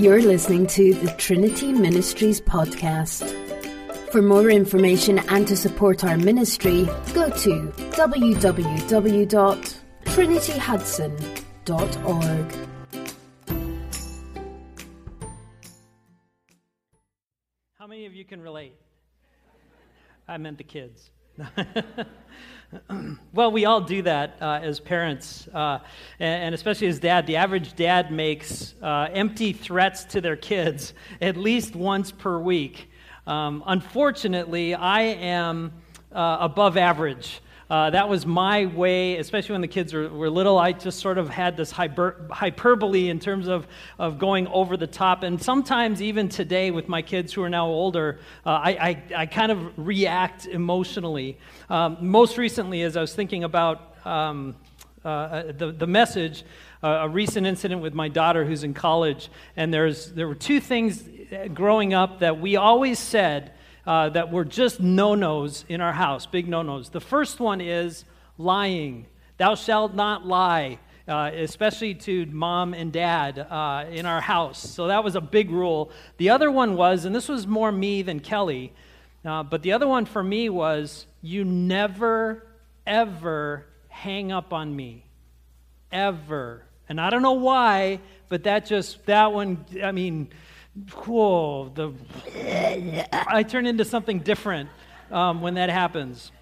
You're listening to the Trinity Ministries podcast. For more information and to support our ministry, go to www.trinityhudson.org. How many of you can relate? I meant the kids. well, we all do that uh, as parents, uh, and, and, especially as dad. The average dad makes uh, empty threats to their kids at least once per week. Um, unfortunately, I am uh, above average. Uh, that was my way, especially when the kids were, were little. I just sort of had this hyper, hyperbole in terms of, of going over the top. And sometimes, even today, with my kids who are now older, uh, I, I, I, kind of react emotionally. Um, most recently, as I was thinking about um, uh, the, the message, uh, a recent incident with my daughter who's in college, and there's, there were two things growing up that we always said uh, that were just no nos in our house, big no nos. The first one is lying. Thou shalt not lie. Uh, especially to mom and dad uh, in our house. So that was a big rule. The other one was, and this was more me than Kelly, uh, but the other one for me was, you never, ever hang up on me. Ever. And I don't know why, but that just, that one, I mean, whoa, the, I turn into something different um, when that happens.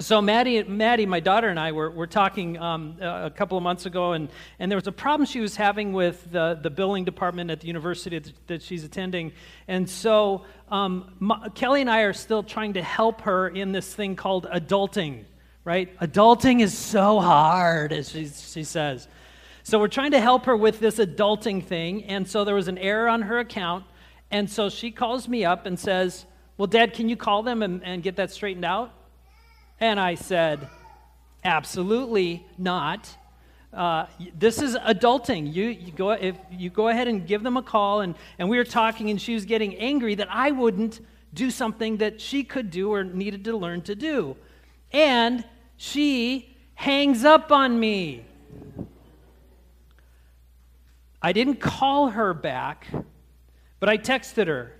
So Maddie, Maddie, my daughter and I were, were talking um, a couple of months ago, and, and there was a problem she was having with the, the billing department at the university that, she's attending. And so um, Kelly and I are still trying to help her in this thing called adulting, right? Adulting is so hard, as she, she says. So we're trying to help her with this adulting thing. And so there was an error on her account. And so she calls me up and says, Well, Dad, can you call them and, and get that straightened out? And I said, Absolutely not. Uh, this is adulting. You, you, go, if you go ahead and give them a call. And, and we were talking, and she was getting angry that I wouldn't do something that she could do or needed to learn to do. And she hangs up on me. I didn't call her back, but I texted her.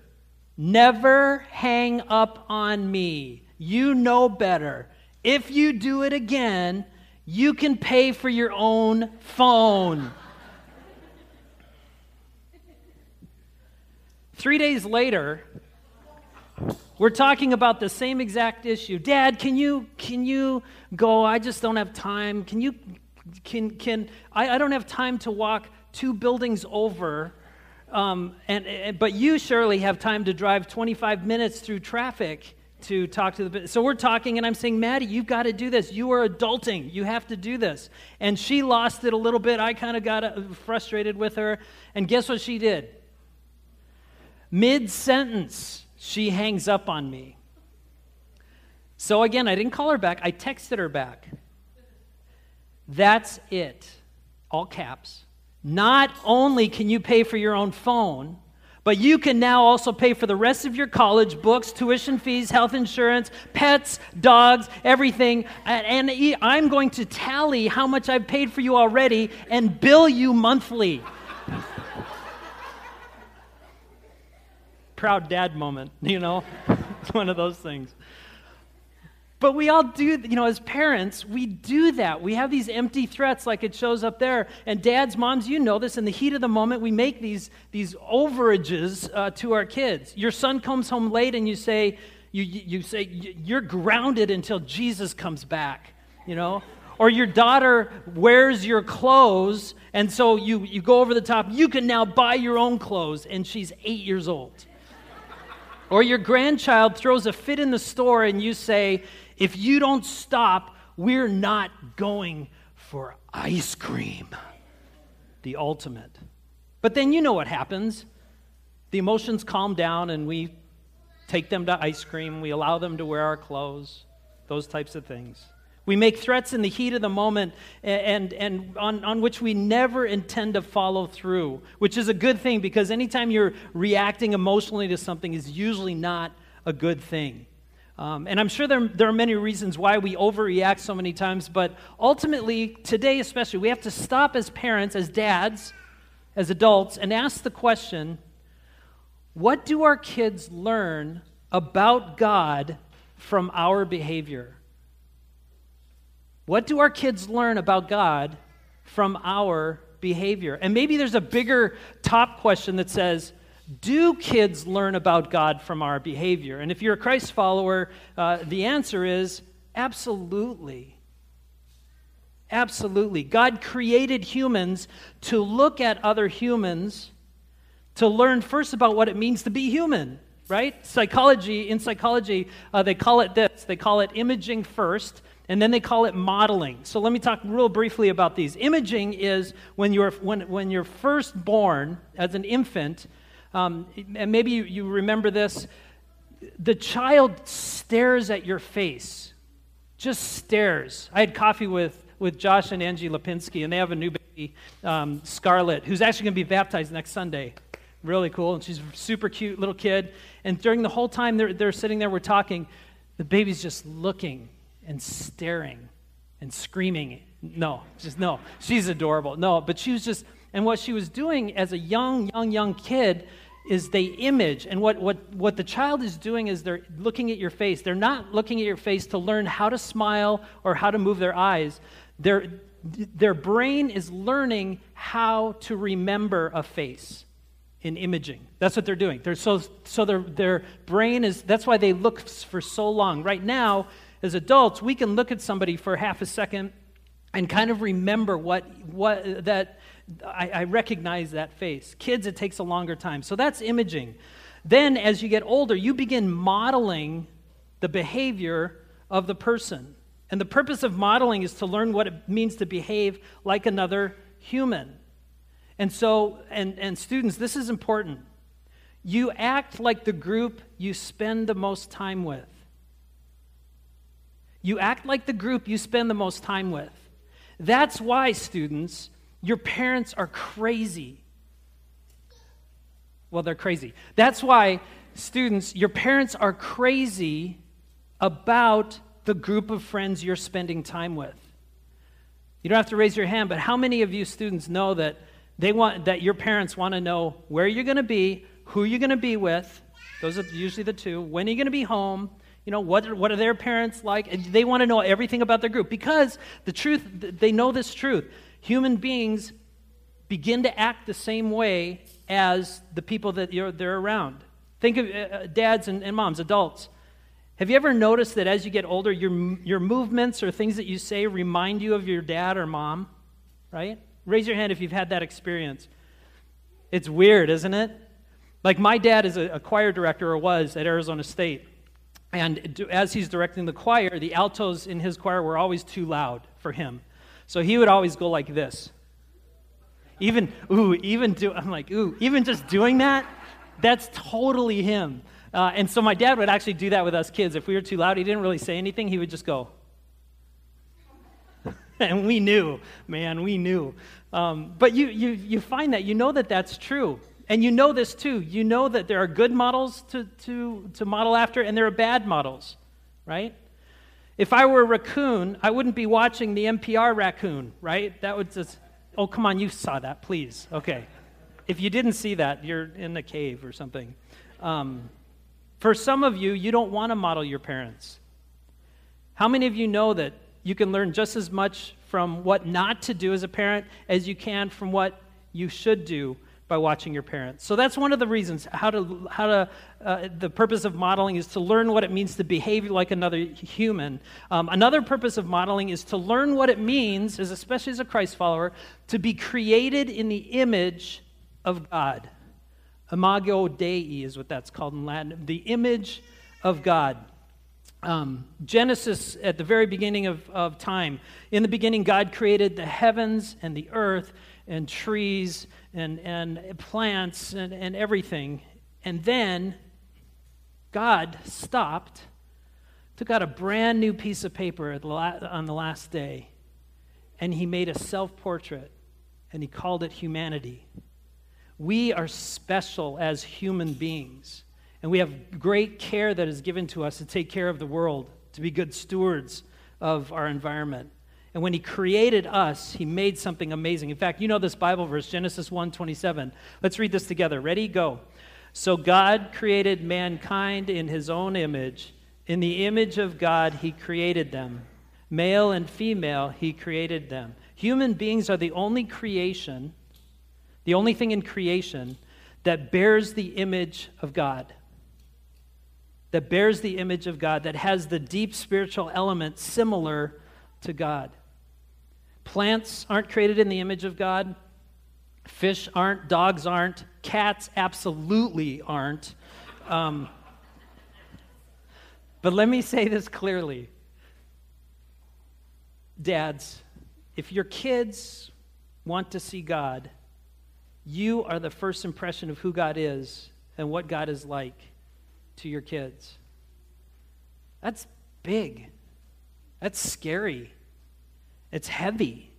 Never hang up on me. You know better. If you do it again, you can pay for your own phone. Three days later, we're talking about the same exact issue. Dad, can you can you go? I just don't have time. Can you can can I, I don't have time to walk two buildings over. Um, and, and, but you surely have time to drive 25 minutes through traffic to talk to the so we're talking and i'm saying maddie you've got to do this. You are adulting. You have to do this. And she lost it a little bit. I kind of got uh, frustrated with her. And guess what she did? Mid-sentence she hangs up on me. So again i didn't call her back. I texted her back. That's it. All caps not only can you pay for your own phone, but you can now also pay for the rest of your college books, tuition fees, health insurance, pets, dogs, everything. And I'm going to tally how much I've paid for you already and bill you monthly. Proud dad moment, you know? It's one of those things. But we all do, you know, as parents, we do that. We have these empty threats like it shows up there. And dads, moms, you know this. In the heat of the moment, we make these, these overages uh, to our kids. Your son comes home late and you say, you, you say, you're grounded until Jesus comes back, you know? Or your daughter wears your clothes, and so you, you go over the top. You can now buy your own clothes, and she's eight years old. Or your grandchild throws a fit in the store, and you say, if you don't stop, we're not going for ice cream. The ultimate. But then you know what happens. The emotions calm down and we take them to ice cream, we allow them to wear our clothes, those types of things. We make threats in the heat of the moment and, and on, on which we never intend to follow through, which is a good thing because anytime you're reacting emotionally to something is usually not a good thing. Um, and I'm sure there, there are many reasons why we overreact so many times, but ultimately, today especially, we have to stop as parents, as dads, as adults and ask the question what do our kids learn about God from our behavior? What do our kids learn about God from our behavior? And maybe there's a bigger top question that says, do kids learn about God from our behavior? And if you're a Christ follower, uh, the answer is absolutely. Absolutely. God created humans to look at other humans, to learn first about what it means to be human, right? Psychology, in psychology, uh, they call it this they call it imaging first. And then they call it modeling. So let me talk real briefly about these. Imaging is when you're, when, when you're first born as an infant, um, and maybe you, you remember this, the child stares at your face, just stares. I had coffee with, with Josh and Angie Lipinski, and they have a new baby, um, Scarlett, who's actually going to be baptized next Sunday. Really cool. And she's a super cute little kid. And during the whole time they're, they're sitting there, we're talking, the baby's just looking and staring and screaming. No, just no. She's adorable. No, but she was just, and what she was doing as a young, young, young kid is they image. And what, what, what the child is doing is they're looking at your face. They're not looking at your face to learn how to smile or how to move their eyes. Their, their brain is learning how to remember a face in imaging. That's what they're doing. They're so, so their, their brain is, that's why they look for so long. Right now, as adults, we can look at somebody for half a second and kind of remember what, what that I, I recognize that face. Kids, it takes a longer time. So that's imaging. Then, as you get older, you begin modeling the behavior of the person. And the purpose of modeling is to learn what it means to behave like another human. And so, and, and students, this is important. You act like the group you spend the most time with. You act like the group you spend the most time with. That's why, students, your parents are crazy. Well, they're crazy. That's why, students, your parents are crazy about the group of friends you're spending time with. You don't have to raise your hand, but how many of you students know that they want that your parents want to know where you're going to be, who you're going to be with? Those are usually the two. When are you going to be home? You know, what are, what are their parents like? And they want to know everything about their group because the truth, they know this truth. Human beings begin to act the same way as the people that they're around. Think of uh, uh, dads and, and moms, adults. Have you ever noticed that as you get older, your, your movements or things that you say remind you of your dad or mom? Right? Raise your hand if you've had that experience. It's weird, isn't it? Like my dad is a, a choir director, or was at Arizona State. And as he's directing the choir, the altos in his choir were always too loud for him. So he would always go like this. Even, ooh, even do, I'm like, ooh, even just doing that, that's totally him. Uh, and so my dad would actually do that with us kids. If we were too loud, he didn't really say anything, he would just go. and we knew, man, we knew. Um, but you, you, you find that, you know that that's true. And you know this too. You know that there are good models to, to, to model after, and there are bad models, right? If I were a raccoon, I wouldn't be watching the NPR raccoon, right? That would just, oh, come on, you saw that, please. Okay. If you didn't see that, you're in a cave or something. Um, for some of you, you don't want to model your parents. How many of you know that you can learn just as much from what not to do as a parent as you can from what you should do by watching your parents. So that's one of the reasons how to how to uh, the purpose of modeling is to learn what it means to behave like another human. Um, another purpose of modeling is to learn what it means, as especially as a Christ follower, to be created in the image of God. Imago Dei is what that's called in Latin. The image of God. Um, Genesis, at the very beginning of, of time, in the beginning, God created the heavens and the earth and trees and, and plants and, and everything. And then God stopped, took out a brand new piece of paper on the last day, and he made a self portrait and he called it humanity. We are special as human beings, and we have great care that is given to us to take care of the world, to be good stewards of our environment. And when he created us, he made something amazing. In fact, you know this Bible verse, Genesis 1 27. Let's read this together. Ready? Go. So God created mankind in his own image. In the image of God, he created them. Male and female, he created them. Human beings are the only creation, the only thing in creation that bears the image of God. That bears the image of God, that has the deep spiritual element similar to God. Plants aren't created in the image of God. Fish aren't. Dogs aren't. Cats absolutely aren't. Um, but let me say this clearly Dads, if your kids want to see God, you are the first impression of who God is and what God is like to your kids. That's big. That's scary. It's heavy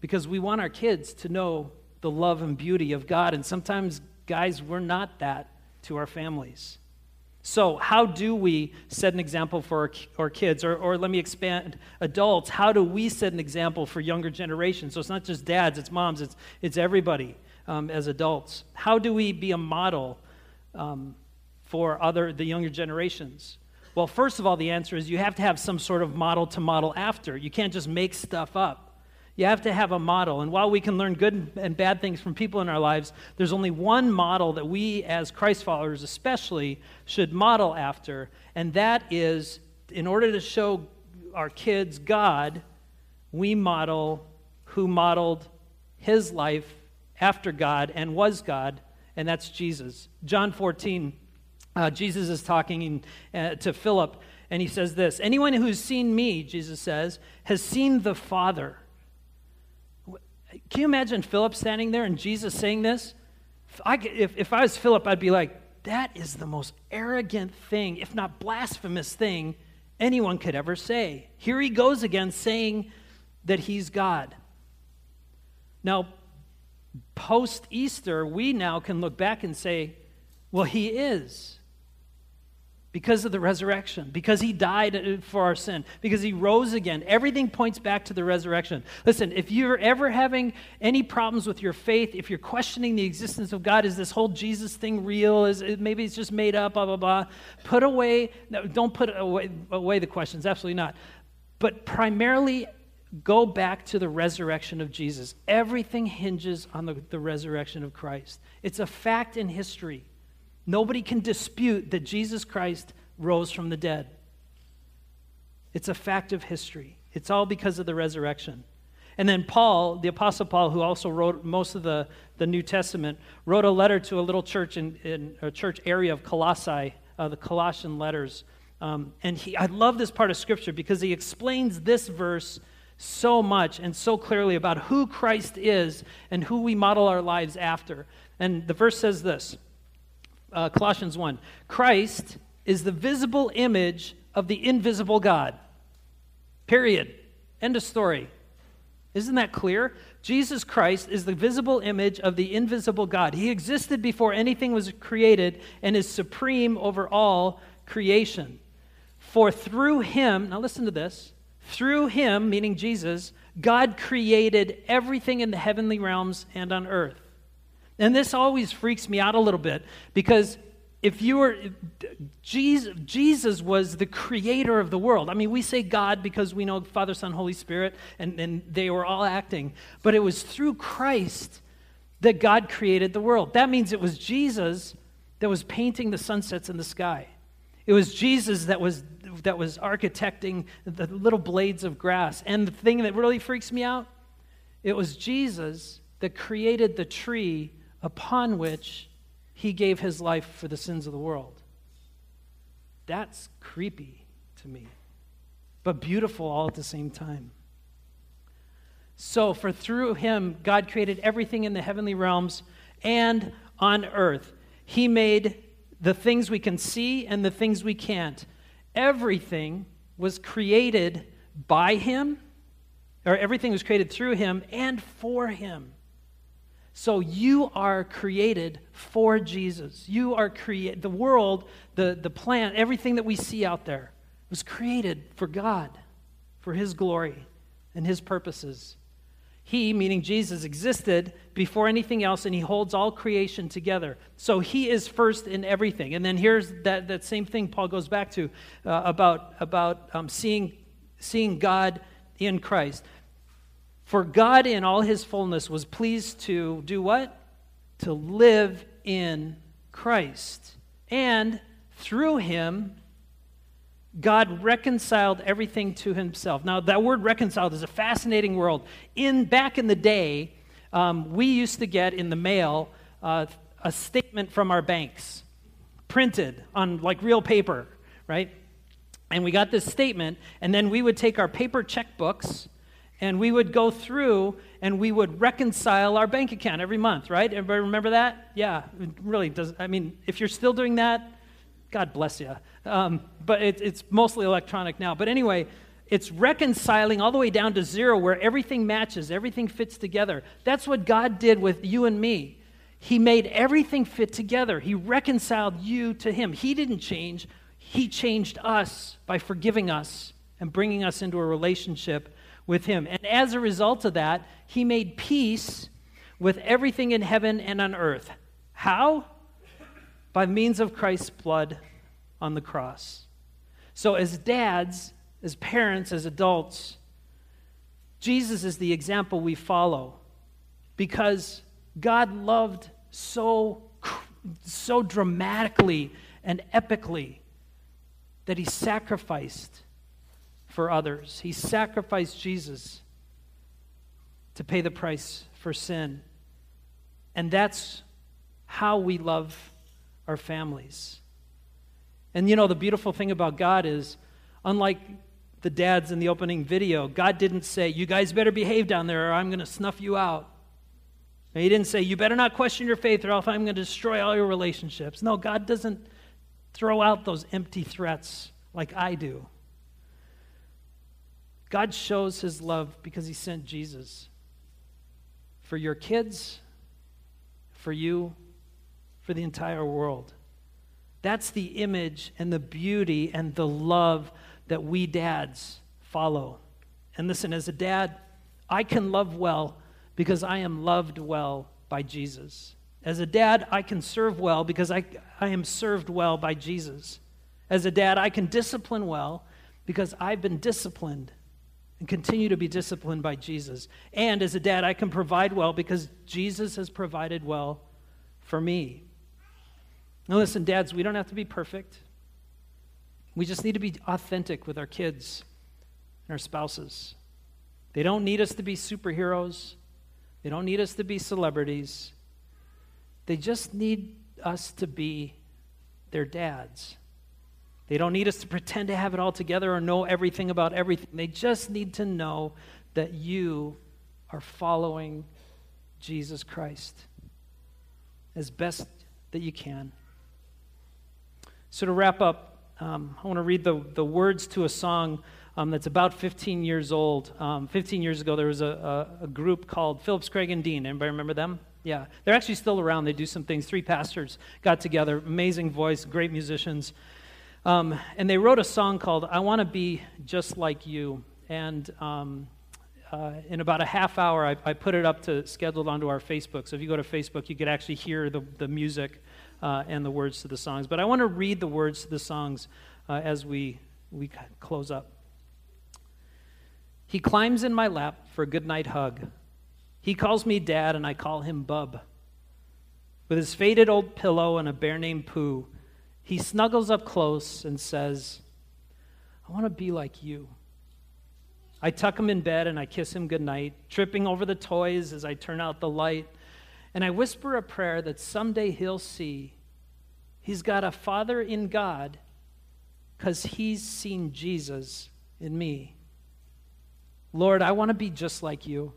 because we want our kids to know the love and beauty of God. And sometimes, guys, we're not that to our families. So, how do we set an example for our, our kids? Or, or let me expand adults. How do we set an example for younger generations? So, it's not just dads, it's moms, it's, it's everybody um, as adults. How do we be a model um, for other, the younger generations? Well, first of all, the answer is you have to have some sort of model to model after. You can't just make stuff up. You have to have a model. And while we can learn good and bad things from people in our lives, there's only one model that we, as Christ followers especially, should model after. And that is in order to show our kids God, we model who modeled his life after God and was God, and that's Jesus. John 14 uh, Jesus is talking in, uh, to Philip, and he says this Anyone who's seen me, Jesus says, has seen the Father. Can you imagine Philip standing there and Jesus saying this? If I, if, if I was Philip, I'd be like, that is the most arrogant thing, if not blasphemous thing, anyone could ever say. Here he goes again saying that he's God. Now, post Easter, we now can look back and say, well, he is because of the resurrection, because he died for our sin, because he rose again. Everything points back to the resurrection. Listen, if you're ever having any problems with your faith, if you're questioning the existence of God, is this whole Jesus thing real? Is it, maybe it's just made up, blah, blah, blah. Put away, no, don't put away, away the questions, absolutely not. But primarily, go back to the resurrection of Jesus. Everything hinges on the, the resurrection of Christ. It's a fact in history. Nobody can dispute that Jesus Christ rose from the dead. It's a fact of history. It's all because of the resurrection. And then Paul, the Apostle Paul, who also wrote most of the, the New Testament, wrote a letter to a little church in, in a church area of Colossae, uh, the Colossian letters. Um, and he, I love this part of Scripture because he explains this verse so much and so clearly about who Christ is and who we model our lives after. And the verse says this uh, Colossians 1. Christ is the visible image of the invisible God. Period. End of story. Isn't that clear? Jesus Christ is the visible image of the invisible God. He existed before anything was created and is supreme over all creation. For through him, now listen to this, through him, meaning Jesus, God created everything in the heavenly realms and on earth and this always freaks me out a little bit because if you were, Jesus, Jesus was the creator of the world. I mean, we say God because we know Father, Son, Holy Spirit, and, and they were all acting. But it was through Christ that God created the world. That means it was Jesus that was painting the sunsets in the sky. It was Jesus that was, that was architecting the little blades of grass. And the thing that really freaks me out, it was Jesus that created the tree upon which he gave his life for the sins of the world. That's creepy to me, but beautiful all at the same time. So, for through him, God created everything in the heavenly realms and on earth. He made the things we can see and the things we can't. Everything was created by him, or everything was created through him and for him. So you are created for Jesus. You are created, the world, the, the plant, everything that we see out there was created for God. for His glory and His purposes. He, meaning Jesus, existed before anything else, and He holds all creation together. So He is first in everything. And then here's that, that same thing Paul goes back to uh, about, about um, seeing, seeing God in Christ. For God, in all His fullness, was pleased to do what? To live in Christ. And through Him, God reconciled everything to himself. Now, that word reconciled is a fascinating word. In back in the day, um, we used to get in the mail uh, a statement from our banks, printed on like real paper, right? And we got this statement, and then we would take our paper checkbooks and we would go through and we would reconcile our bank account every month, right? Everybody remember that? Yeah, it really does. I mean, if you're still doing that, God bless you. Um, but it, it's mostly electronic now. But anyway, it's reconciling all the way down to zero where everything matches, everything fits together. That's what God did with you and me. He made everything fit together. He reconciled you to Him. He didn't change, He changed us by forgiving us and bringing us into a relationship with Him. And as a result of that, He made peace with everything in heaven and on earth. How? By means of Christ's blood on the cross. So, as dads, as parents, as adults, Jesus is the example we follow because God loved so, so dramatically and epically that he sacrificed for others. He sacrificed Jesus to pay the price for sin. And that's how we love our families. And you know, the beautiful thing about God is, unlike the dads in the opening video, God didn't say, You guys better behave down there or I'm going to snuff you out. And he didn't say, You better not question your faith or else I'm going to destroy all your relationships. No, God doesn't throw out those empty threats like I do. God shows his love because he sent Jesus for your kids, for you, for the entire world. That's the image and the beauty and the love that we dads follow. And listen, as a dad, I can love well because I am loved well by Jesus. As a dad, I can serve well because I, I am served well by Jesus. As a dad, I can discipline well because I've been disciplined and continue to be disciplined by Jesus. And as a dad, I can provide well because Jesus has provided well for me. Now, listen, dads, we don't have to be perfect. We just need to be authentic with our kids and our spouses. They don't need us to be superheroes, they don't need us to be celebrities. They just need us to be their dads. They don't need us to pretend to have it all together or know everything about everything. They just need to know that you are following Jesus Christ as best that you can. So, to wrap up, um, I want to read the, the words to a song um, that's about 15 years old. Um, 15 years ago, there was a, a, a, group called Phillips, Craig, and Dean. Anybody remember them? Yeah. They're actually still around. They do some things. Three pastors got together, amazing voice, great musicians. Um, and they wrote a song called I Want to Be Just Like You. And um, uh, in about a half hour, I, I, put it up to scheduled onto our Facebook. So if you go to Facebook, you could actually hear the, the music uh, and the words to the songs. But I want to read the words to the songs uh, as we, we close up. He climbs in my lap for a goodnight hug. He calls me dad, and I call him bub. With his faded old pillow and a bear named Pooh, he snuggles up close and says, I want to be like you. I tuck him in bed and I kiss him goodnight, tripping over the toys as I turn out the light. And I whisper a prayer that someday he'll see he's got a father in God because he's seen Jesus in me. Lord, I want to be just like you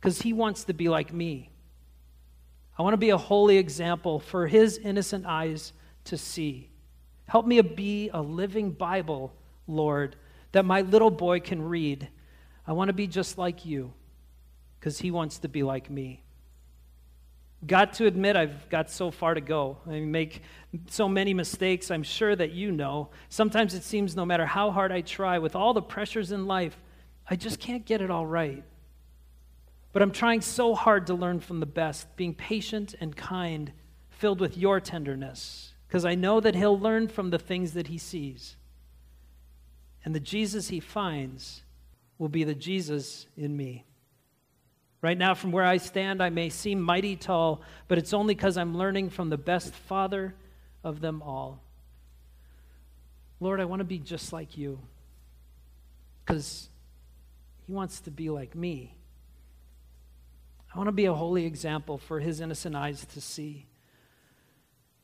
because he wants to be like me. I want to be a holy example for his innocent eyes to see. Help me be a living Bible, Lord, that my little boy can read. I want to be just like you because he wants to be like me. Got to admit, I've got so far to go. I make so many mistakes, I'm sure that you know. Sometimes it seems no matter how hard I try, with all the pressures in life, I just can't get it all right. But I'm trying so hard to learn from the best, being patient and kind, filled with your tenderness, because I know that he'll learn from the things that he sees. And the Jesus he finds will be the Jesus in me. Right now, from where I stand, I may seem mighty tall, but it's only because I'm learning from the best Father of them all. Lord, I want to be just like you because He wants to be like me. I want to be a holy example for His innocent eyes to see.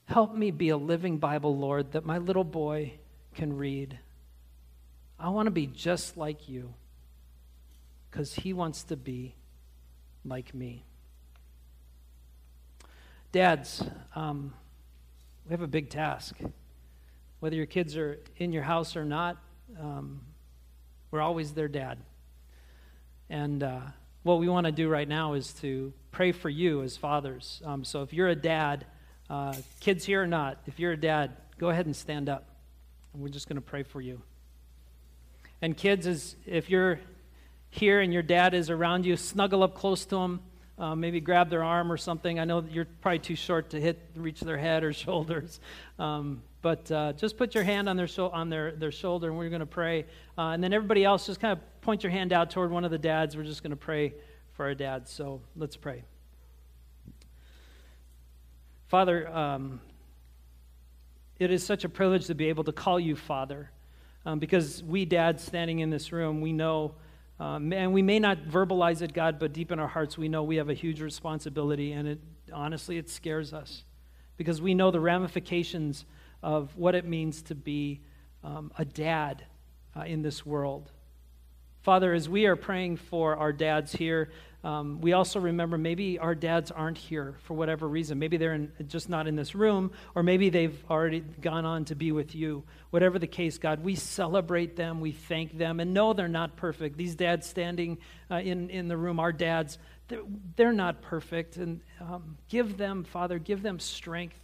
Help me be a living Bible, Lord, that my little boy can read. I want to be just like you because He wants to be like me. Dads, um, we have a big task. Whether your kids are in your house or not, um, we're always their dad. And uh, what we want to do right now is to pray for you as fathers. Um, so if you're a dad, uh, kids here or not, if you're a dad, go ahead and stand up. And we're just going to pray for you. And kids, is if you're here and your dad is around you, snuggle up close to him. Uh, maybe grab their arm or something. I know you're probably too short to hit, reach their head or shoulders, um, but uh, just put your hand on their on their, their shoulder, and we're going to pray. Uh, and then everybody else, just kind of point your hand out toward one of the dads. We're just going to pray for our dads. So let's pray. Father, um, it is such a privilege to be able to call you Father, um, because we dads standing in this room, we know um, and we may not verbalize it, God, but deep in our hearts, we know we have a huge responsibility, and it honestly, it scares us because we know the ramifications of what it means to be um, a dad uh, in this world. Father, as we are praying for our dads here, um, we also remember maybe our dads aren't here for whatever reason. Maybe they're in, just not in this room, or maybe they've already gone on to be with you. Whatever the case, God, we celebrate them, we thank them, and know they're not perfect. These dads standing uh, in, in the room, our dads, they're, they're not perfect. And um, give them, Father, give them strength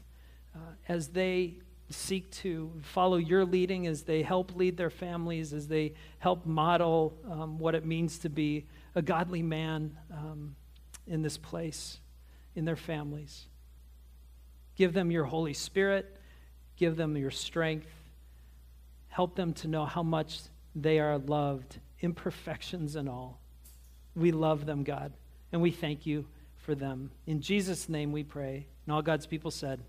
uh, as they seek to follow your leading, as they help lead their families, as they help model um, what it means to be a godly man um, in this place, in their families. Give them your Holy Spirit, give them your strength, help them to know how much they are loved, imperfections and all. We love them, God, and we thank you for them. In Jesus' name we pray. And all God's people said,